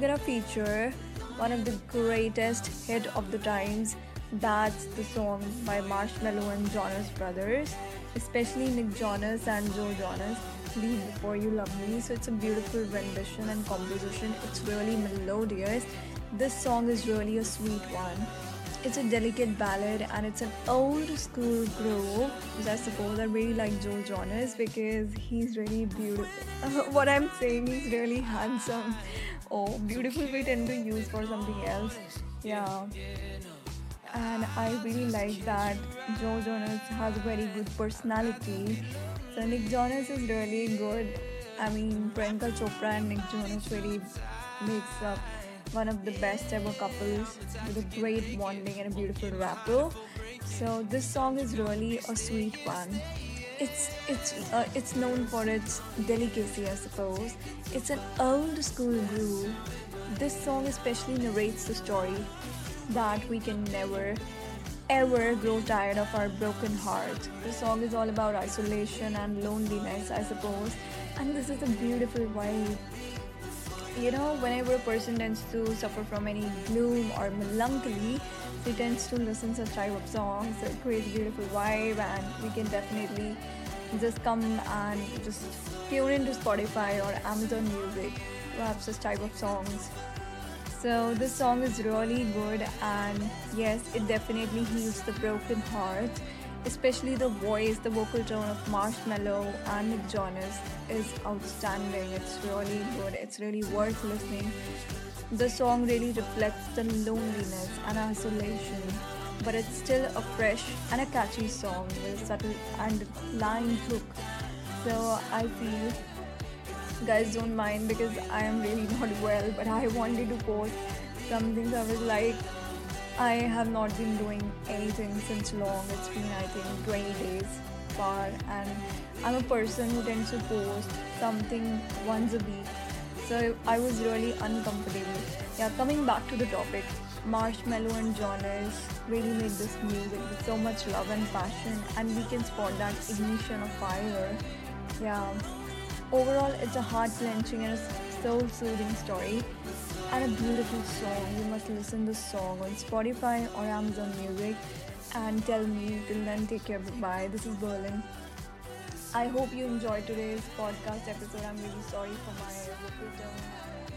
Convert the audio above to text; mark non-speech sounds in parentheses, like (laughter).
gonna feature one of the greatest hit of the times. That's the song by Marshmello and Jonas Brothers, especially Nick Jonas and Joe Jonas. Leave Before You Love Me. So it's a beautiful rendition and composition. It's really melodious. This song is really a sweet one. It's a delicate ballad and it's an old school groove, which I suppose I really like Joe Jonas because he's really beautiful. (laughs) what I'm saying, he's really handsome. Oh, beautiful we tend to use for something else. Yeah. And I really like that Joe Jonas has a very good personality. So Nick Jonas is really good. I mean, Priyanka Chopra and Nick Jonas really makes up one of the best ever couples with a great bonding and a beautiful rapport. So this song is really a sweet one. It's it's uh, it's known for its delicacy, I suppose. It's an old school groove. This song especially narrates the story that we can never ever grow tired of our broken heart. The song is all about isolation and loneliness, I suppose, and this is a beautiful vibe you know, whenever a person tends to suffer from any gloom or melancholy, he tends to listen to such type of songs. It creates a beautiful vibe, and we can definitely just come and just tune into Spotify or Amazon Music to have such type of songs. So this song is really good, and yes, it definitely heals the broken heart especially the voice, the vocal tone of Marshmello and Nick Jonas is outstanding. It's really good. It's really worth listening. The song really reflects the loneliness and isolation, but it's still a fresh and a catchy song with a subtle and line hook. So I feel guys don't mind because I am really (laughs) not well, but I wanted to post something. So I was like, I have not been doing anything since long. It's been, I think, 20 days far, and I'm a person who tends to post something once a week. So I was really uncomfortable. Yeah, coming back to the topic, Marshmello and Jonas really made this music with so much love and passion, and we can spot that ignition of fire. Yeah, overall, it's a heart clenching and a soul soothing story and a beautiful song. You must listen the song on Spotify or Amazon Music and tell me. Till then, take care. Bye. This is Berlin. I hope you enjoyed today's podcast episode. I'm really sorry for my vocal tone.